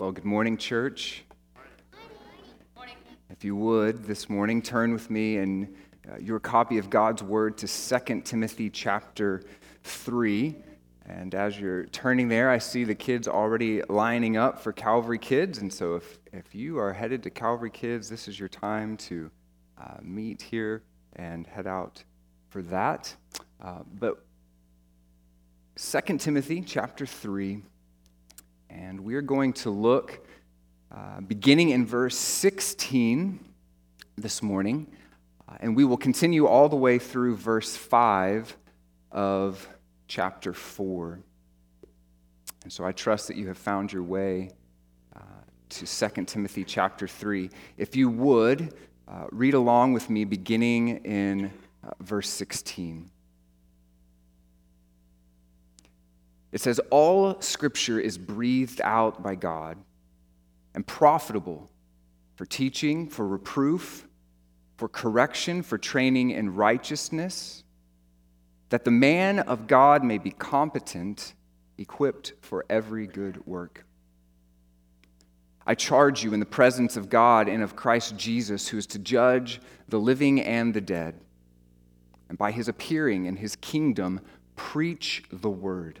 Well, good morning, church. Morning. If you would, this morning, turn with me in uh, your copy of God's Word to 2 Timothy chapter 3. And as you're turning there, I see the kids already lining up for Calvary Kids. And so if, if you are headed to Calvary Kids, this is your time to uh, meet here and head out for that. Uh, but 2 Timothy chapter 3 and we're going to look uh, beginning in verse 16 this morning. Uh, and we will continue all the way through verse 5 of chapter 4. And so I trust that you have found your way uh, to 2 Timothy chapter 3. If you would, uh, read along with me beginning in uh, verse 16. It says, All scripture is breathed out by God and profitable for teaching, for reproof, for correction, for training in righteousness, that the man of God may be competent, equipped for every good work. I charge you in the presence of God and of Christ Jesus, who is to judge the living and the dead, and by his appearing in his kingdom, preach the word.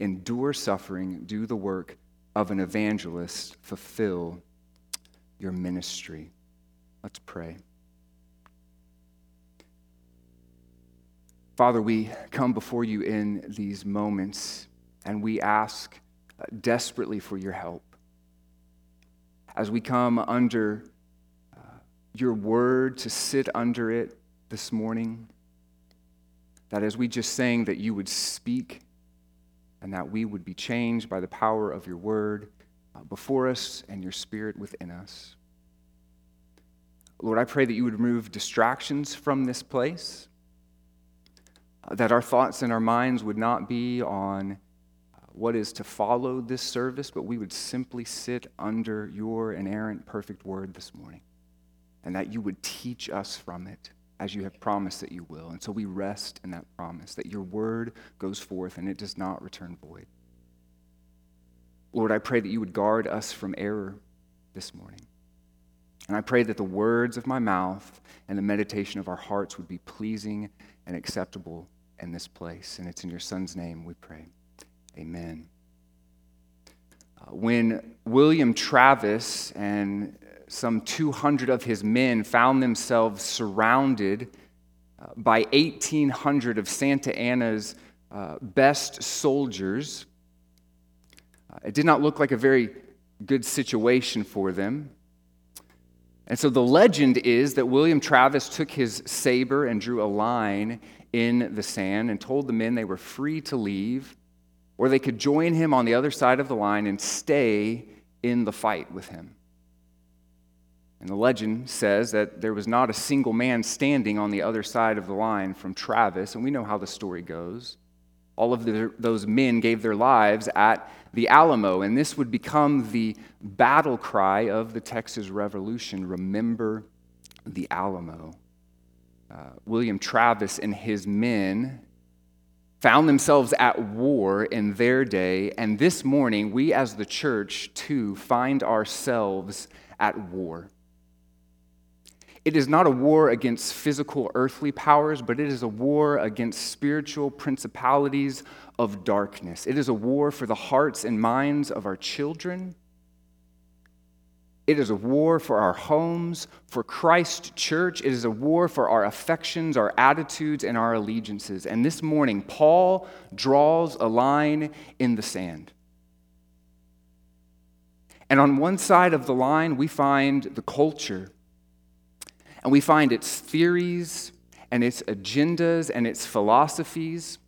endure suffering, do the work of an evangelist, fulfill your ministry. Let's pray. Father, we come before you in these moments and we ask uh, desperately for your help. As we come under uh, your word to sit under it this morning, that as we just sang, that you would speak and that we would be changed by the power of your word uh, before us and your spirit within us. Lord, I pray that you would remove distractions from this place, uh, that our thoughts and our minds would not be on uh, what is to follow this service, but we would simply sit under your inerrant, perfect word this morning, and that you would teach us from it as you have promised that you will. And so we rest in that promise that your word goes forth and it does not return void. Lord, I pray that you would guard us from error this morning. And I pray that the words of my mouth and the meditation of our hearts would be pleasing and acceptable in this place. And it's in your Son's name we pray. Amen. Uh, when William Travis and some 200 of his men found themselves surrounded uh, by 1,800 of Santa Anna's uh, best soldiers. Uh, it did not look like a very good situation for them. And so the legend is that William Travis took his saber and drew a line in the sand and told the men they were free to leave, or they could join him on the other side of the line and stay in the fight with him. And the legend says that there was not a single man standing on the other side of the line from Travis, and we know how the story goes. All of the, those men gave their lives at the Alamo, and this would become the battle cry of the Texas Revolution Remember the Alamo. Uh, William Travis and his men found themselves at war in their day, and this morning, we as the church too find ourselves at war. It is not a war against physical earthly powers, but it is a war against spiritual principalities of darkness. It is a war for the hearts and minds of our children. It is a war for our homes, for Christ Church. It is a war for our affections, our attitudes, and our allegiances. And this morning, Paul draws a line in the sand. And on one side of the line, we find the culture and we find its theories and its agendas and its philosophies.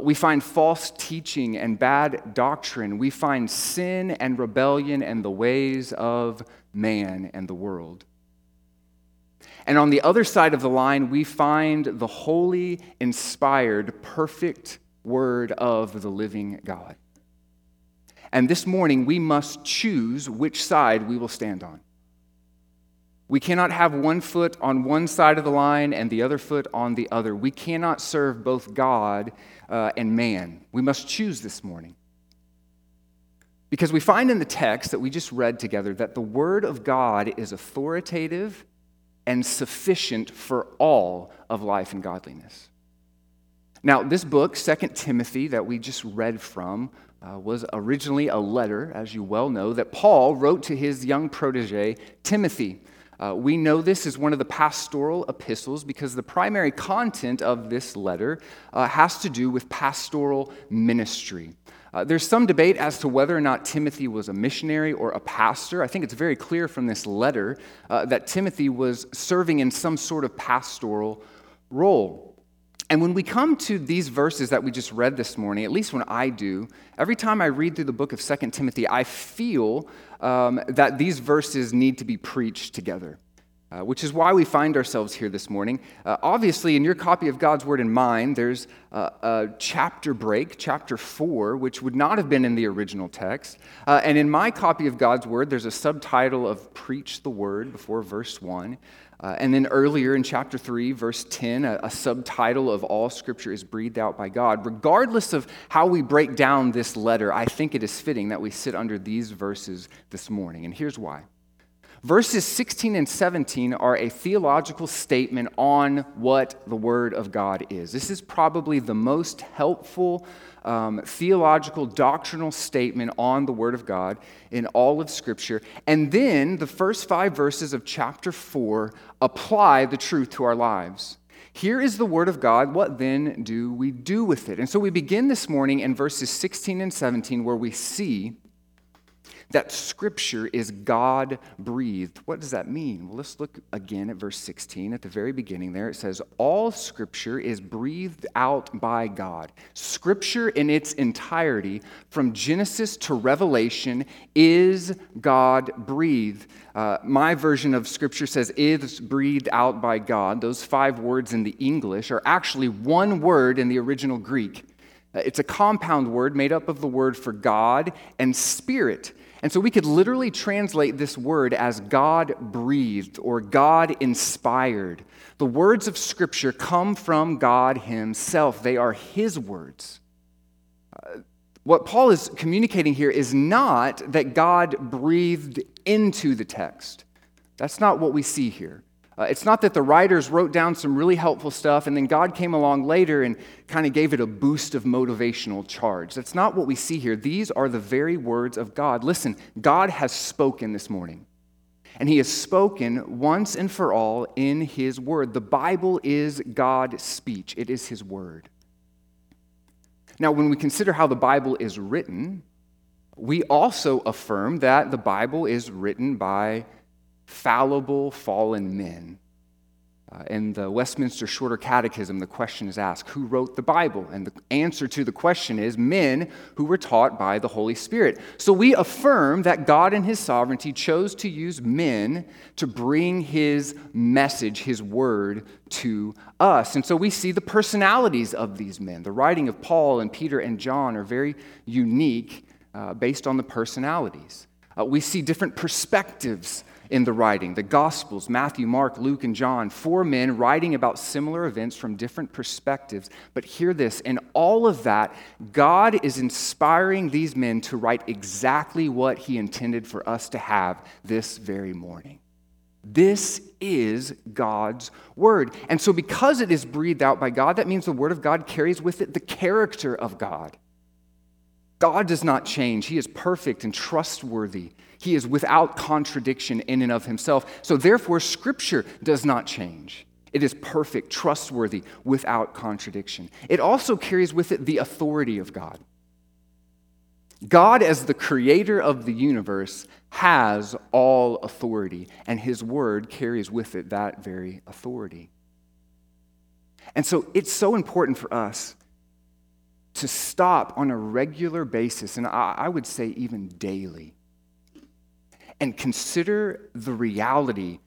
We find false teaching and bad doctrine. We find sin and rebellion and the ways of man and the world. And on the other side of the line, we find the holy, inspired, perfect word of the living God. And this morning, we must choose which side we will stand on. We cannot have one foot on one side of the line and the other foot on the other. We cannot serve both God uh, and man. We must choose this morning. Because we find in the text that we just read together that the Word of God is authoritative and sufficient for all of life and godliness. Now, this book, 2 Timothy, that we just read from, uh, was originally a letter, as you well know, that Paul wrote to his young protege, Timothy. Uh, we know this is one of the pastoral epistles because the primary content of this letter uh, has to do with pastoral ministry. Uh, there's some debate as to whether or not Timothy was a missionary or a pastor. I think it's very clear from this letter uh, that Timothy was serving in some sort of pastoral role. And when we come to these verses that we just read this morning, at least when I do, every time I read through the book of 2 Timothy, I feel um, that these verses need to be preached together. Uh, which is why we find ourselves here this morning. Uh, obviously, in your copy of God's Word in mine, there's a, a, chapter break, chapter 4, which would not have been in the original text. Uh, and in my copy of God's Word, there's a subtitle of Preach the Word before verse 1. Uh, and then earlier in chapter 3, verse 10, a, a, subtitle of All Scripture is breathed out by God. Regardless of how we break down this letter, I think it is fitting that we sit under these verses this morning. And here's why. Verses 16 and 17 are a theological statement on what the Word of God is. This is probably the most helpful um, theological, doctrinal statement on the Word of God in all of Scripture. And then the first five verses of chapter 4 apply the truth to our lives. Here is the Word of God. What then do we do with it? And so we begin this morning in verses 16 and 17, where we see that Scripture is God breathed. What does that mean? Well, let's look again at verse 16. At the very beginning there, it says, All Scripture is breathed out by God. Scripture in its entirety, from Genesis to Revelation, is God breathed. Uh, my version of Scripture says, is breathed out by God. Those five words in the English are actually one word in the original Greek. Uh, it's a compound word made up of the word for God and Spirit. And so we could literally translate this word as God breathed or God inspired. The words of Scripture come from God Himself, they are His words. Uh, what Paul is communicating here is not that God breathed into the text. That's not what we see here. Uh, it's not that the writers wrote down some really helpful stuff and then God came along later and kind of gave it a boost of motivational charge. That's not what we see here. These are the very words of God. Listen, God has spoken this morning. And he has spoken once and for all in his word. The Bible is God's speech, it is his word. Now, when we consider how the Bible is written, we also affirm that the Bible is written by fallible, fallen men. Uh, in the Westminster Shorter Catechism, the question is asked Who wrote the Bible? And the answer to the question is men who were taught by the Holy Spirit. So we affirm that God in His sovereignty chose to use men to bring His message, His word, to us. And so we see the personalities of these men. The writing of Paul and Peter and John are very unique uh, based on the personalities. Uh, we see different perspectives in the writing the Gospels, Matthew, Mark, Luke, and John, four men writing about similar events from different perspectives. But hear this in all of that, God is inspiring these men to write exactly what He intended for us to have this very morning. This is God's word. And so, because it is breathed out by God, that means the word of God carries with it the character of God. God does not change. He is perfect and trustworthy. He is without contradiction in and of himself. So, therefore, Scripture does not change. It is perfect, trustworthy, without contradiction. It also carries with it the authority of God. God, as the creator of the universe, has all authority, and his word carries with it that very authority. And so it's so important for us to stop on a regular basis, and I, would say even daily, and consider the reality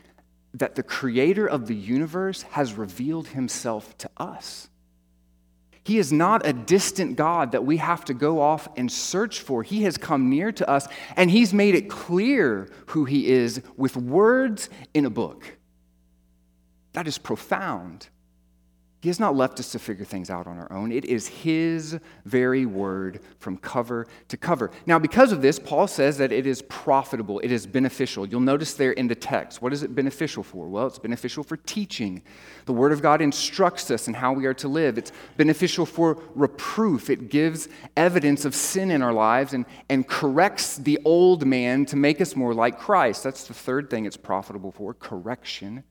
that the creator of the universe has revealed himself to us. He is not a distant God that we have to go off and search for. He has come near to us and He's made it clear who He is with words in a book. That is profound. He has not left us to figure things out on our own. It is His very word from cover to cover. Now, because of this, Paul says that it is profitable, it is beneficial. You'll notice there in the text, what is it beneficial for? Well, it's beneficial for teaching. The Word of God instructs us in how we are to live. It's beneficial for reproof, it gives evidence of sin in our lives and, and corrects the old man to make us more like Christ. That's the third thing it's profitable for correction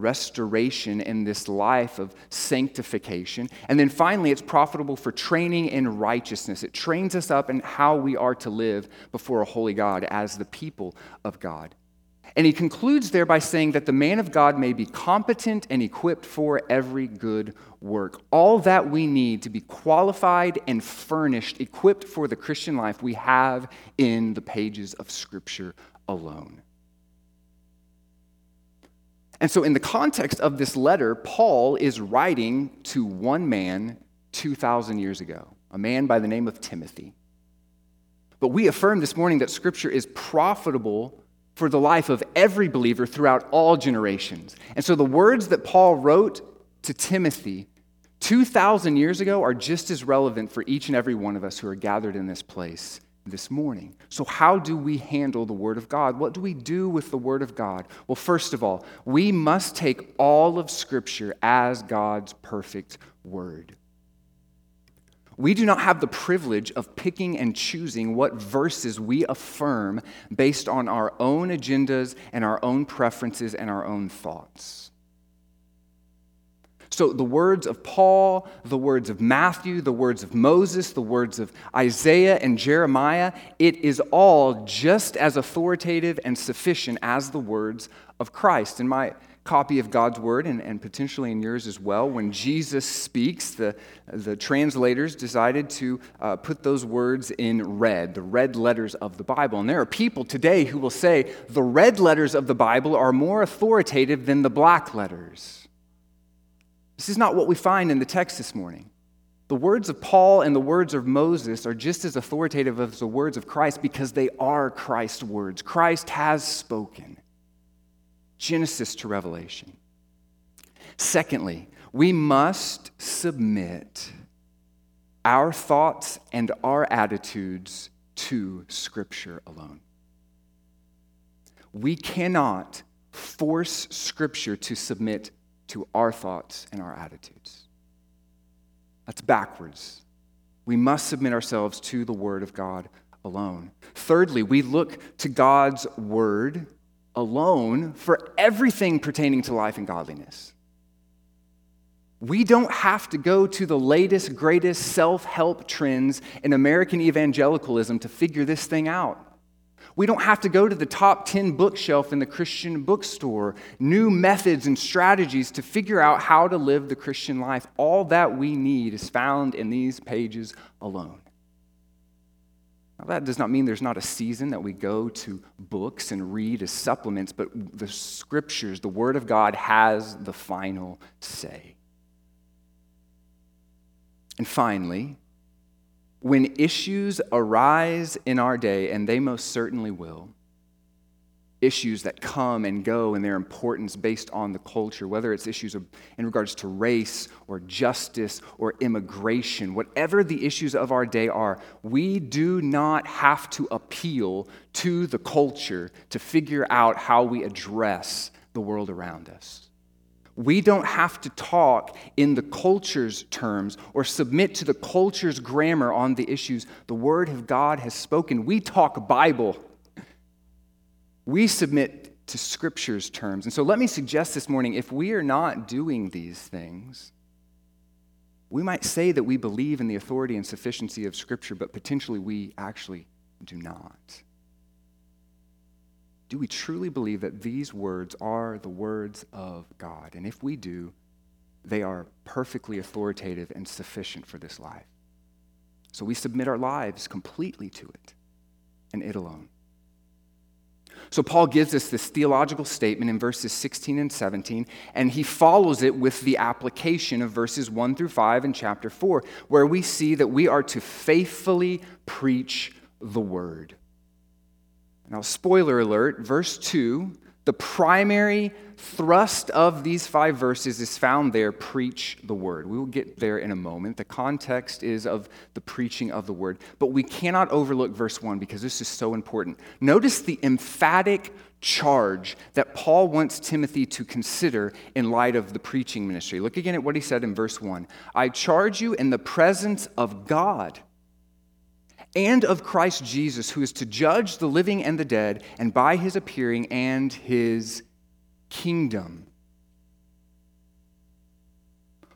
restoration in this life of sanctification. And then finally, it's profitable for training in righteousness. It trains us up in how we are to live before a holy God as the people of God. And he concludes there by saying that the man of God may be competent and equipped for every good work. All that we need to be qualified and furnished, equipped for the Christian life, we have in the pages of Scripture alone. And so, in the context of this letter, Paul is writing to one man 2,000 years ago, a man by the name of Timothy. But we affirm this morning that Scripture is profitable for the life of every believer throughout all generations. And so, the words that Paul wrote to Timothy 2,000 years ago are just as relevant for each and every one of us who are gathered in this place this morning. So, how do we handle the Word of God? What do we do with the Word of God? Well, first of all, we must take all of Scripture as God's perfect Word. We do not have the privilege of picking and choosing what verses we affirm based on our own agendas and our own preferences and our own thoughts. So, the words of Paul, the words of Matthew, the words of Moses, the words of Isaiah and Jeremiah, it is all just as authoritative and sufficient as the words of Christ. In my copy of God's Word, and, and potentially in yours as well, when Jesus speaks, the, the translators decided to uh, put those words in red, the red letters of the Bible. And there are people today who will say the red letters of the Bible are more authoritative than the black letters. This is not what we find in the text this morning. The words of Paul and the words of Moses are just as authoritative as the words of Christ because they are Christ's words. Christ has spoken. Genesis to Revelation. Secondly, we must submit our thoughts and our attitudes to Scripture alone. We cannot force Scripture to submit to our thoughts and our attitudes. That's backwards. We must submit ourselves to the Word of God alone. Thirdly, we look to God's Word alone for everything pertaining to life and godliness. We don't have to go to the latest, greatest self help trends in American evangelicalism to figure this thing out. We don't have to go to the top 10 bookshelf in the Christian bookstore, new methods and strategies to figure out how to live the Christian life. All that we need is found in these pages alone. Now, that does not mean there's not a season that we go to books and read as supplements, but the scriptures, the Word of God, has the final say. And finally, when issues arise in our day, and they most certainly will, issues that come and go in their importance based on the culture, whether it's issues of, in regards to race or justice or immigration, whatever the issues of our day are, we do not have to appeal to the culture to figure out how we address the world around us. We don't have to talk in the culture's terms or submit to the culture's grammar on the issues the Word of God has spoken. We talk Bible. We submit to Scripture's terms. And so let me suggest this morning if we are not doing these things, we might say that we believe in the authority and sufficiency of Scripture, but potentially we actually do not. Do we truly believe that these words are the words of God? And if we do, they are perfectly authoritative and sufficient for this life. So we submit our lives completely to it and it alone. So Paul gives us this theological statement in verses 16 and 17, and he follows it with the application of verses 1 through 5 in chapter 4, where we see that we are to faithfully preach the word. Now, spoiler alert, verse 2 the primary thrust of these five verses is found there preach the word. We will get there in a moment. The context is of the preaching of the word. But we cannot overlook verse 1 because this is so important. Notice the emphatic charge that Paul wants Timothy to consider in light of the preaching ministry. Look again at what he said in verse 1 I charge you in the presence of God and of Christ Jesus, who is to judge the living and the dead, and by his appearing and his kingdom.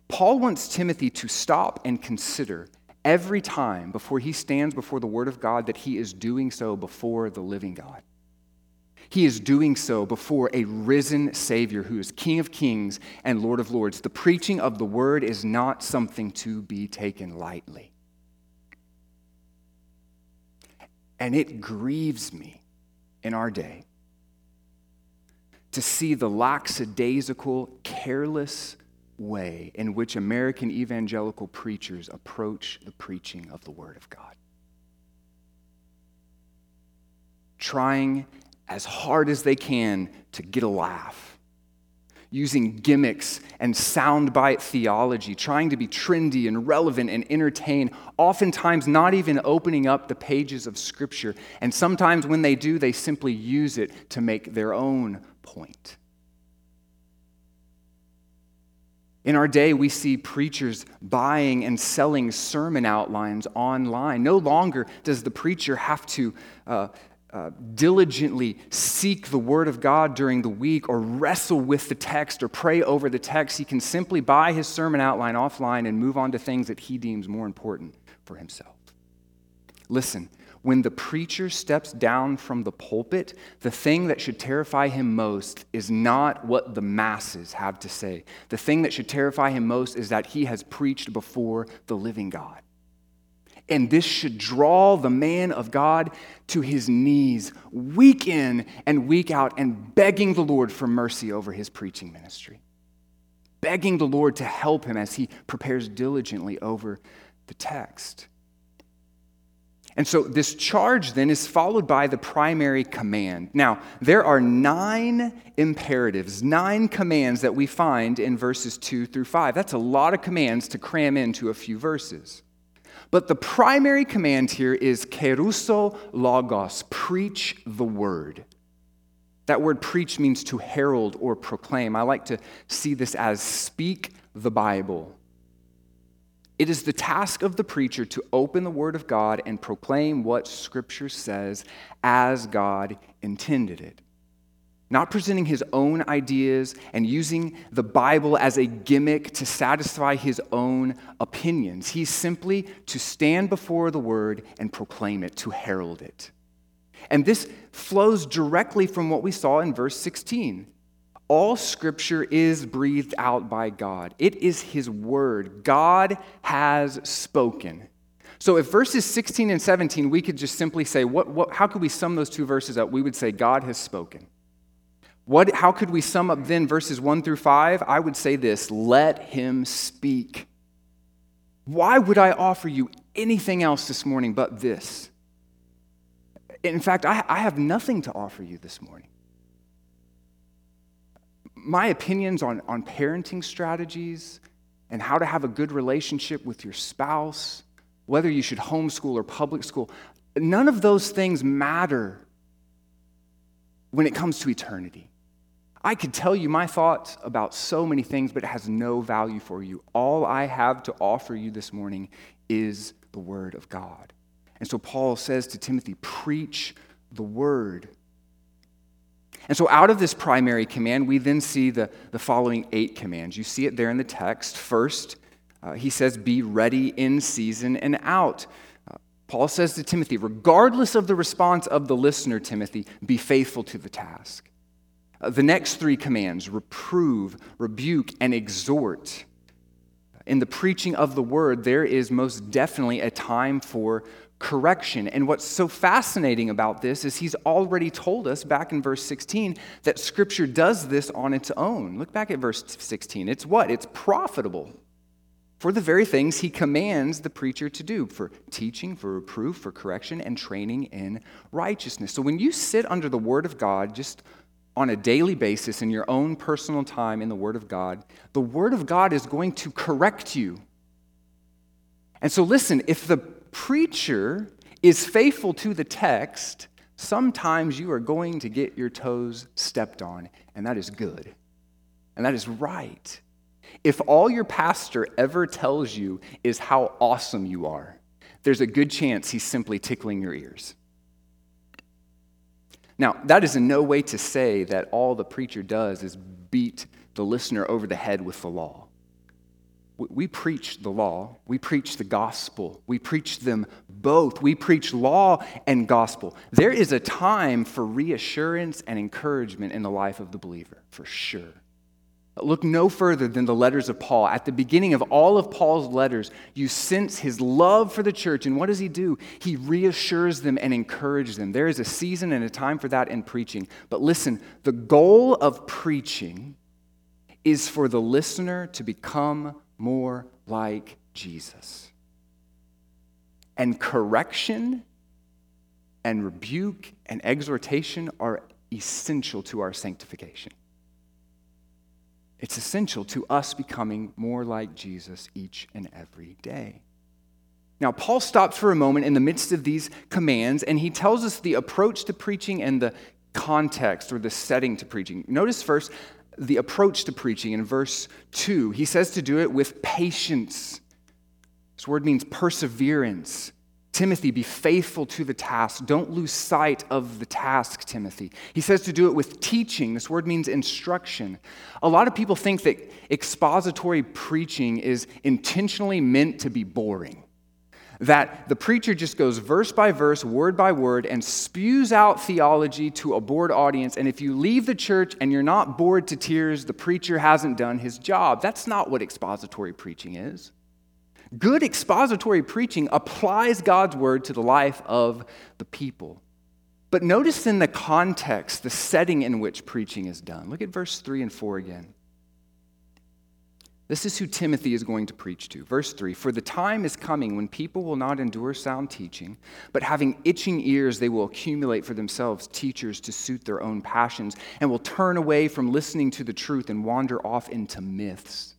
Paul wants Timothy to stop and consider every time before he stands before the Word of God that he is doing so before the living God. He is doing so before a risen Savior who is King of kings and Lord of lords. The preaching of the Word is not something to be taken lightly. And it grieves me in our day to see the lackadaisical, careless way in which American evangelical preachers approach the preaching of the Word of God. Trying as hard as they can to get a laugh using gimmicks and soundbite theology, trying to be trendy and relevant and entertain, oftentimes not even opening up the pages of Scripture. And sometimes when they do, they simply use it to make their own point. In our day, we see preachers buying and selling sermon outlines online. No longer does the preacher have to uh, uh, diligently seek the Word of God during the week or wrestle with the text or pray over the text. He can simply buy his sermon outline offline and move on to things that he deems more important for himself. Listen, when the preacher steps down from the pulpit, the thing that should terrify him most is not what the masses have to say. The thing that should terrify him most is that he has preached before the living God. And this should draw the man of God to his knees, week in and week out, and begging the Lord for mercy over his preaching ministry. Begging the Lord to help him as he prepares diligently over the text. And so this charge then is followed by the primary command. Now, there are nine imperatives, nine commands that we find in verses 2 through 5. That's a lot of commands to cram into a few verses. But the primary command here is keruso logos, preach the word. That word preach means to herald or proclaim. I like to see this as speak the Bible. It is the task of the preacher to open the Word of God and proclaim what Scripture says as God intended it not presenting his own ideas and using the Bible as a gimmick to satisfy his own opinions. He's simply to stand before the word and proclaim it, to herald it. And this flows directly from what we saw in verse 16. All scripture is breathed out by God. It is his word. God has spoken. So if verses 16 and 17, we could just simply say, what, what, how could we sum those two verses up? We would say, God has spoken. What, how could we sum up then verses 1 through 5? I would say this let him speak. Why would I offer you anything else this morning but this? In fact, I, I have nothing to offer you this morning. My opinions on, on parenting strategies and how to have a good relationship with your spouse, whether you should homeschool or public school, none of those things matter when it comes to eternity. I could tell you my thoughts about so many things, but it has no value for you. All I have to offer you this morning is the Word of God. And so Paul says to Timothy, preach the Word. And so, out of this primary command, we then see the, the following eight commands. You see it there in the text. First, uh, he says, Be ready in season and out. Uh, Paul says to Timothy, regardless of the response of the listener, Timothy, be faithful to the task. The next three commands reprove, rebuke, and exhort. in the preaching of the word, there is most definitely a time for correction. And what's so fascinating about this is he's already told us back in verse 16 that scripture does this on its own. Look back at verse 16. It's what? It's profitable for the very things he commands the preacher to do for teaching, for reproof, for correction, and training in righteousness. So when you sit under the word of God, just on a daily basis in your own personal time in the Word of God, the Word of God is going to correct you. And so, listen, if the preacher is faithful to the text, sometimes you are going to get your toes stepped on, and that is good. And that is right. If all your pastor ever tells you is how awesome you are, there's a good chance he's simply tickling your ears. Now, that is in no way to say that all the preacher does is beat the listener over the head with the law. We preach the law, we preach the gospel, we preach them both. We preach law and gospel. There is a time for reassurance and encouragement in the life of the believer, for sure. Look no further than the letters of Paul. At the beginning of all of Paul's letters, you sense his love for the church. And what does he do? He reassures them and encourages them. There is a season and a time for that in preaching. But listen, the goal of preaching is for the listener to become more like Jesus. And correction and rebuke and exhortation are essential to our sanctification. It's essential to us becoming more like Jesus each and every day. Now, Paul stops for a moment in the midst of these commands and he tells us the approach to preaching and the context or the setting to preaching. Notice first the approach to preaching in verse 2. He says to do it with patience. This word means perseverance. Timothy, be faithful to the task. Don't lose sight of the task, Timothy. He says to do it with teaching. This word means instruction. A lot of people think that expository preaching is intentionally meant to be boring. That the preacher just goes verse by verse, word by word, and spews out theology to a bored audience. And if you leave the church and you're not bored to tears, the preacher hasn't done his job. That's not what expository preaching is. Good expository preaching applies God's word to the life of the people. But notice in the context, the setting in which preaching is done. Look at verse 3 and 4 again. This is who Timothy is going to preach to. Verse 3 For the time is coming when people will not endure sound teaching, but having itching ears, they will accumulate for themselves teachers to suit their own passions, and will turn away from listening to the truth and wander off into myths.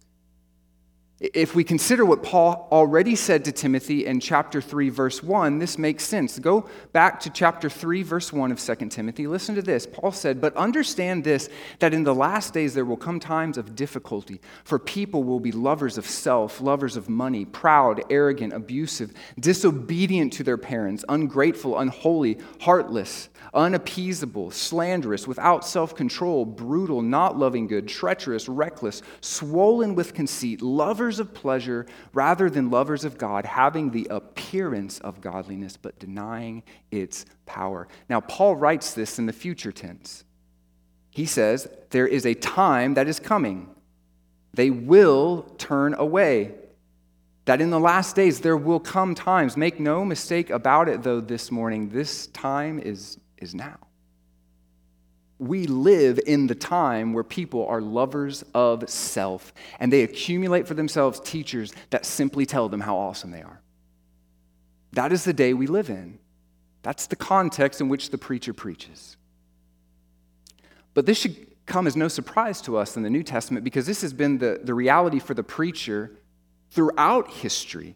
If we consider what Paul already said to Timothy in chapter 3, verse 1, this makes sense. Go back to chapter 3, verse 1 of 2 Timothy. Listen to this. Paul said, But understand this, that in the last days there will come times of difficulty, for people will be lovers of self, lovers of money, proud, arrogant, abusive, disobedient to their parents, ungrateful, unholy, heartless unappeasable, slanderous, without self control, brutal, not loving good, treacherous, reckless, swollen with conceit, lovers of pleasure rather than lovers of God, having the appearance of godliness but denying its power. Now, Paul writes this in the future tense. He says, There is a time that is coming. They will turn away that in the last days there will come times. Make no mistake about it, though, this morning, this time is is now. We live in the time where people are lovers of self and they accumulate for themselves teachers that simply tell them how awesome they are. That is the day we live in. That's the context in which the preacher preaches. But this should come as no surprise to us in the New Testament because this has been the, the reality for the preacher throughout history.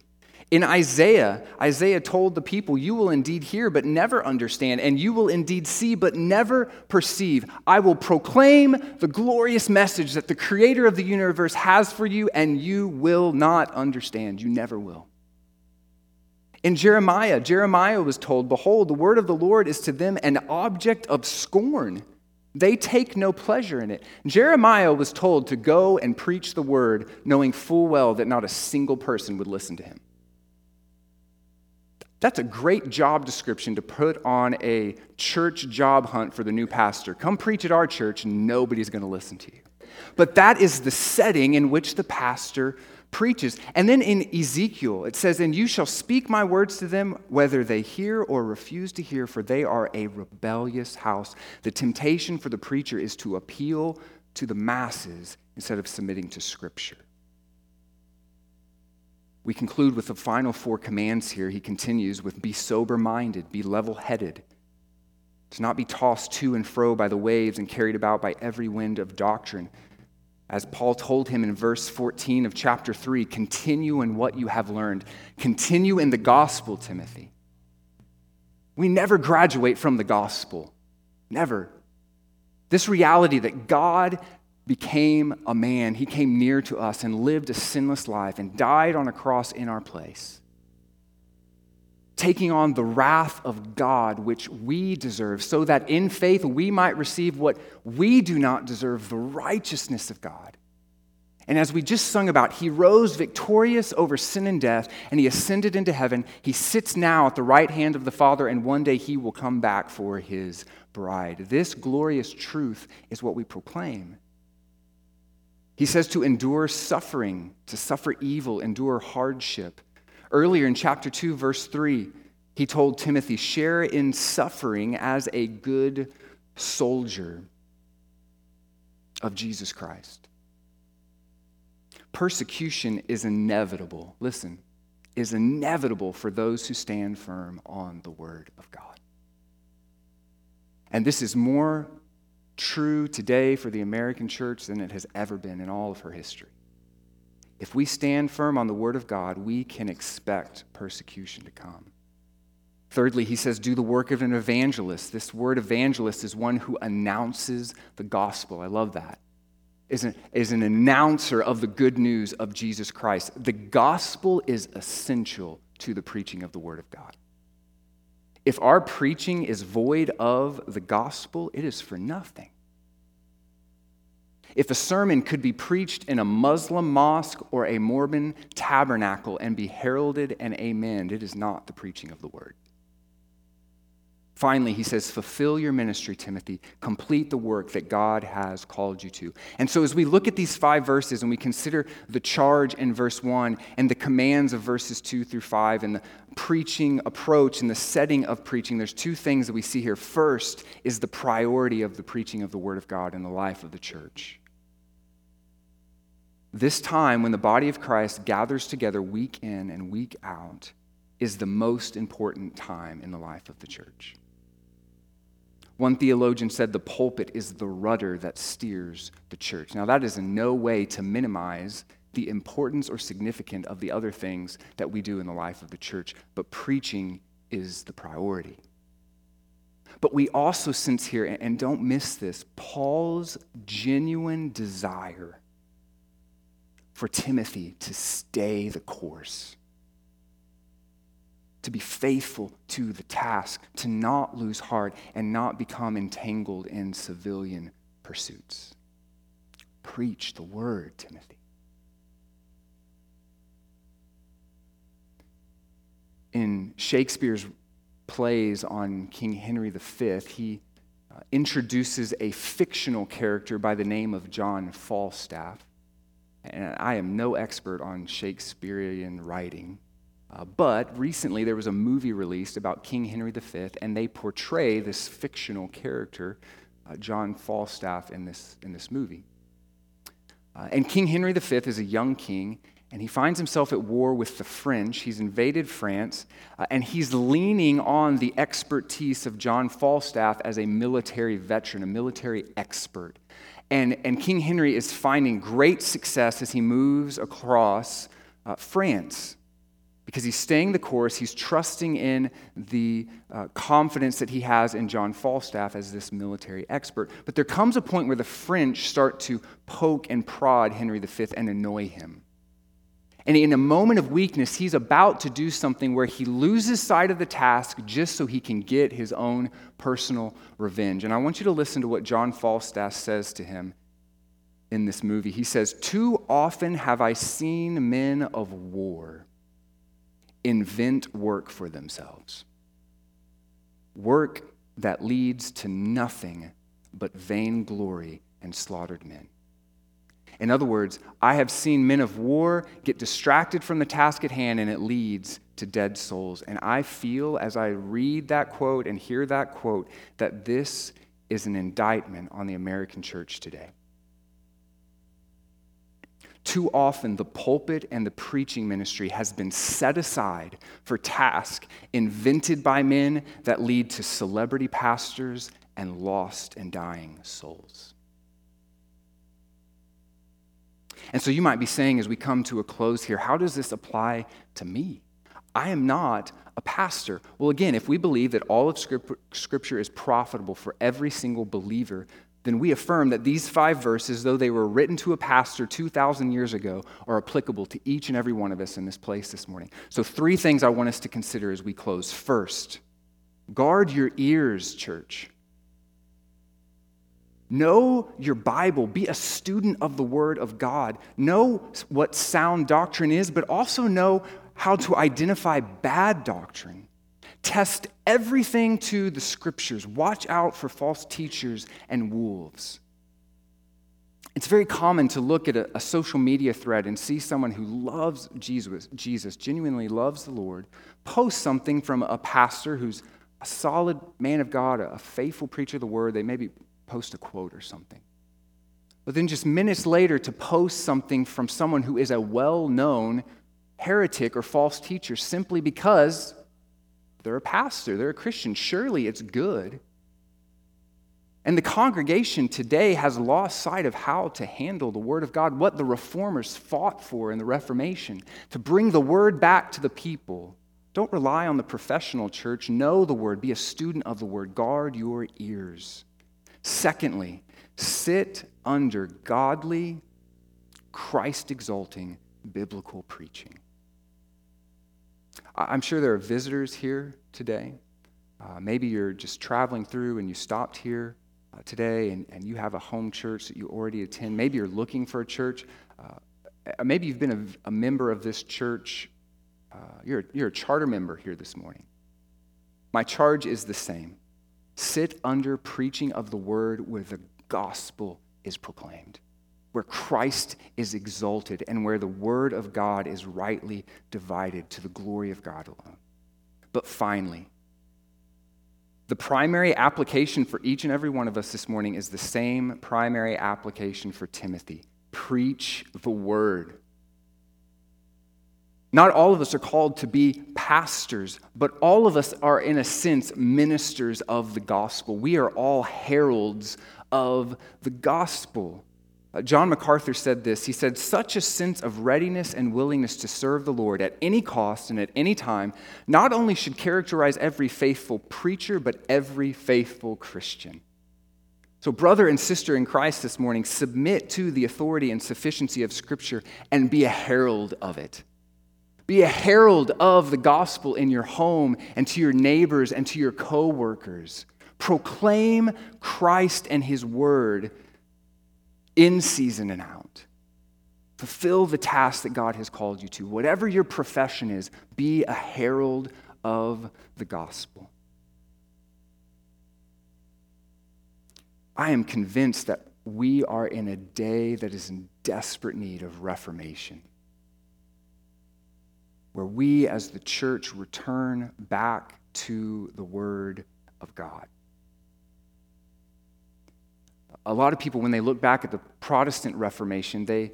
In Isaiah, Isaiah told the people, You will indeed hear, but never understand, and you will indeed see, but never perceive. I will proclaim the glorious message that the creator of the universe has for you, and you will not understand. You never will. In Jeremiah, Jeremiah was told, Behold, the word of the Lord is to them an object of scorn. They take no pleasure in it. Jeremiah was told to go and preach the word, knowing full well that not a single person would listen to him. That's a great job description to put on a church job hunt for the new pastor. Come preach at our church, nobody's going to listen to you. But that is the setting in which the pastor preaches. And then in Ezekiel, it says, And you shall speak my words to them, whether they hear or refuse to hear, for they are a rebellious house. The temptation for the preacher is to appeal to the masses instead of submitting to Scripture. We conclude with the final four commands here. He continues with be sober minded, be level headed, to not be tossed to and fro by the waves and carried about by every wind of doctrine as Paul told him in verse 14 of chapter 3, continue in what you have learned. Continue in the gospel, Timothy. We never graduate from the gospel. Never. This reality that God became a man, he came near to us and lived a sinless life and died on a cross in our place taking on the wrath of God, which we deserve, so that in faith we might receive what we do not deserve the righteousness of God. And as we just sung about, he rose victorious over sin and death, and he ascended into heaven. He sits now at the right hand of the Father, and one day he will come back for his bride. This glorious truth is what we proclaim. He says to endure suffering, to suffer evil, endure hardship. Earlier in chapter 2, verse 3, he told Timothy, share in suffering as a good soldier of Jesus Christ. Persecution is inevitable, listen, is inevitable for those who stand firm on the Word of God. And this is more true today for the American church than it has ever been in all of her history. If we stand firm on the Word of God, we can expect persecution to come. Thirdly, he says, do the work of an evangelist. This word evangelist is one who announces the gospel. I love that. Is an, is an announcer of the good news of Jesus Christ. The gospel is essential to the preaching of the Word of God. If our preaching is void of the gospel, it is for nothing. If a sermon could be preached in a Muslim mosque or a Mormon tabernacle and be heralded and amen, it is not the preaching of the word. Finally, he says, fulfill your ministry, Timothy. Complete the work that God has called you to. And so, as we look at these five verses and we consider the charge in verse one and the commands of verses two through five and the preaching approach and the setting of preaching, there's two things that we see here. First is the priority of the preaching of the Word of God in the life of the church. This time, when the body of Christ gathers together week in and week out, is the most important time in the life of the church. One theologian said the pulpit is the rudder that steers the church. Now, that is in no way to minimize the importance or significance of the other things that we do in the life of the church, but preaching is the priority. But we also sense here, and don't miss this, Paul's genuine desire for Timothy to stay the course to be faithful to the task, to not lose heart and not become entangled in civilian pursuits. Preach the word, Timothy. In Shakespeare's plays on King Henry V, he uh, introduces a fictional character by the name of John Falstaff. And I am no expert on Shakespearean writing. Uh, but recently there was a movie released about King Henry V, and they portray this fictional character, uh, John Falstaff, in this, in this movie. Uh, and King Henry V is a young king, and he finds himself at war with the French. He's invaded France, uh, and he's leaning on the expertise of John Falstaff as a military veteran, a military expert. And, and King Henry is finding great success as he moves across uh, France because he's staying the course. He's trusting in the uh, confidence that he has in John Falstaff as this military expert. But there comes a point where the French start to poke and prod Henry V and annoy him. And in a moment of weakness, he's about to do something where he loses sight of the task just so he can get his own personal revenge. And I want you to listen to what John Falstaff says to him in this movie. He says, Too often have I seen men of war invent work for themselves. Work that leads to nothing but vainglory and slaughtered men. In other words, I have seen men of war get distracted from the task at hand and it leads to dead souls. And I feel as I read that quote and hear that quote that this is an indictment on the American church today. Too often, the pulpit and the preaching ministry has been set aside for tasks invented by men that lead to celebrity pastors and lost and dying souls. And so you might be saying, as we come to a close here, how does this apply to me? I am not a pastor. Well, again, if we believe that all of Scripture is profitable for every single believer, then we affirm that these five verses, though they were written to a pastor 2,000 years ago, are applicable to each and every one of us in this place this morning. So, three things I want us to consider as we close. First, guard your ears, church. Know your Bible. Be a student of the Word of God. Know what sound doctrine is, but also know how to identify bad doctrine. Test everything to the Scriptures. Watch out for false teachers and wolves. It's very common to look at a, a, social media thread and see someone who loves Jesus, Jesus, genuinely loves the Lord, post something from a pastor who's a solid man of God, a faithful preacher of the word. They maybe post a quote or something. But then just minutes later to post something from someone who is a well known heretic or false teacher simply because they're a pastor, they're a Christian. Surely it's good. And the congregation today has lost sight of how to handle the Word of God, what the reformers fought for in the Reformation, to bring the Word back to the people. Don't rely on the professional church. Know the Word, be a student of the Word, guard your ears. Secondly, sit under godly, Christ exalting biblical preaching. I'm sure there are visitors here today. Uh, maybe you're just traveling through and you stopped here uh, today and, and you have a home church that you already attend. Maybe you're looking for a church. Uh, maybe you've been a, a, member of this church. Uh, you're, you're a charter member here this morning. My charge is the same sit under preaching of the word where the gospel is proclaimed, where Christ is exalted, and where the word of God is rightly divided to the glory of God alone. But finally, the primary application for each and every one of us this morning is the same primary application for Timothy preach the word. Not all of us are called to be pastors, but all of us are, in a sense, ministers of the gospel. We are all heralds of the gospel. Uh, John MacArthur said this. He said, Such a sense of readiness and willingness to serve the Lord at any cost and at any time not only should characterize every faithful preacher, but every faithful Christian. So, brother and sister in Christ this morning, submit to the authority and sufficiency of Scripture and be a herald of it. Be a herald of the gospel in your home and to your neighbors and to your coworkers. Proclaim Christ and his word in season and out. Fulfill the task that God has called you to. Whatever your profession is, be a herald of the gospel. I am convinced that we are in a day that is in desperate need of reformation where we as the church return back to the Word of God. A lot of people, when they look back at the Protestant Reformation, they,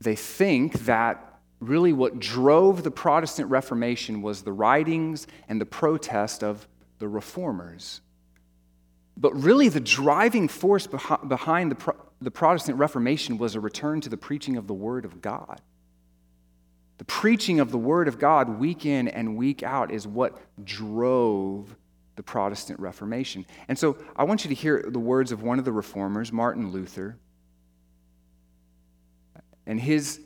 they think that really what drove the Protestant Reformation was the writings and the protest of the reformers. But really, the driving force behind the, the Protestant Reformation was a return to the preaching of the Word of God. The preaching of the Word of God week in and week out is what drove the Protestant Reformation. And so I want you to hear the words of one of the reformers, Martin Luther, and his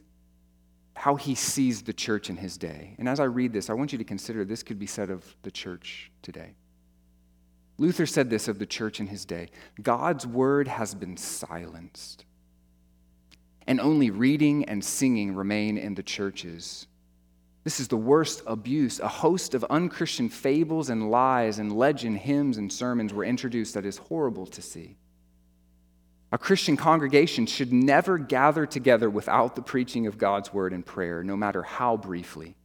how he sees the church in his day. And as I read this, I want you to consider this could be said of the church today. Luther said this of the church in his day God's word has been silenced and only reading and singing remain in the churches. This is the worst abuse. A host of unchristian fables and lies and legend, hymns and sermons were introduced that is horrible to see. A Christian congregation should never gather together without the preaching of God's word and prayer, no matter how briefly.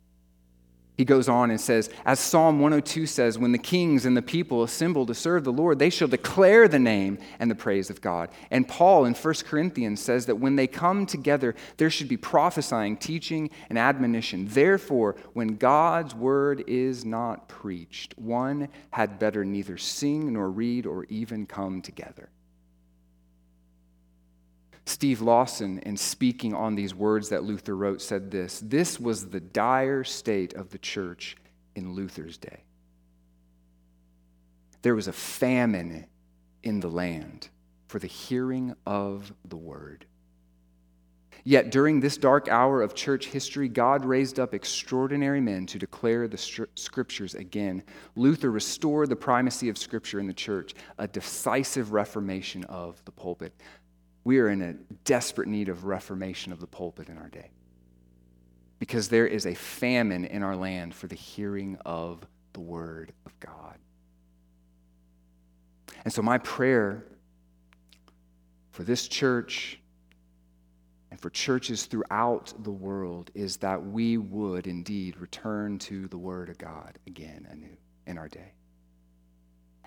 He goes on and says, as Psalm 102 says, when the kings and the people assemble to serve the Lord, they shall declare the name and the praise of God. And Paul in 1 Corinthians says that when they come together, there should be prophesying, teaching, and admonition. Therefore, when God's word is not preached, one had better neither sing nor read or even come together. Steve Lawson, in speaking on these words that Luther wrote, said this This was the dire state of the church in Luther's day. There was a famine in the land for the hearing of the word. Yet during this dark hour of church history, God raised up extraordinary men to declare the scriptures again. Luther restored the primacy of scripture in the church, a decisive reformation of the pulpit. We are in a desperate need of reformation of the pulpit in our day because there is a famine in our land for the hearing of the Word of God. And so, my prayer for this church and for churches throughout the world is that we would indeed return to the Word of God again anew in our day.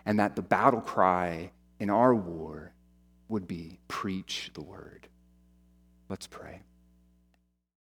And that the battle cry in our war would be preach the word. Let's pray.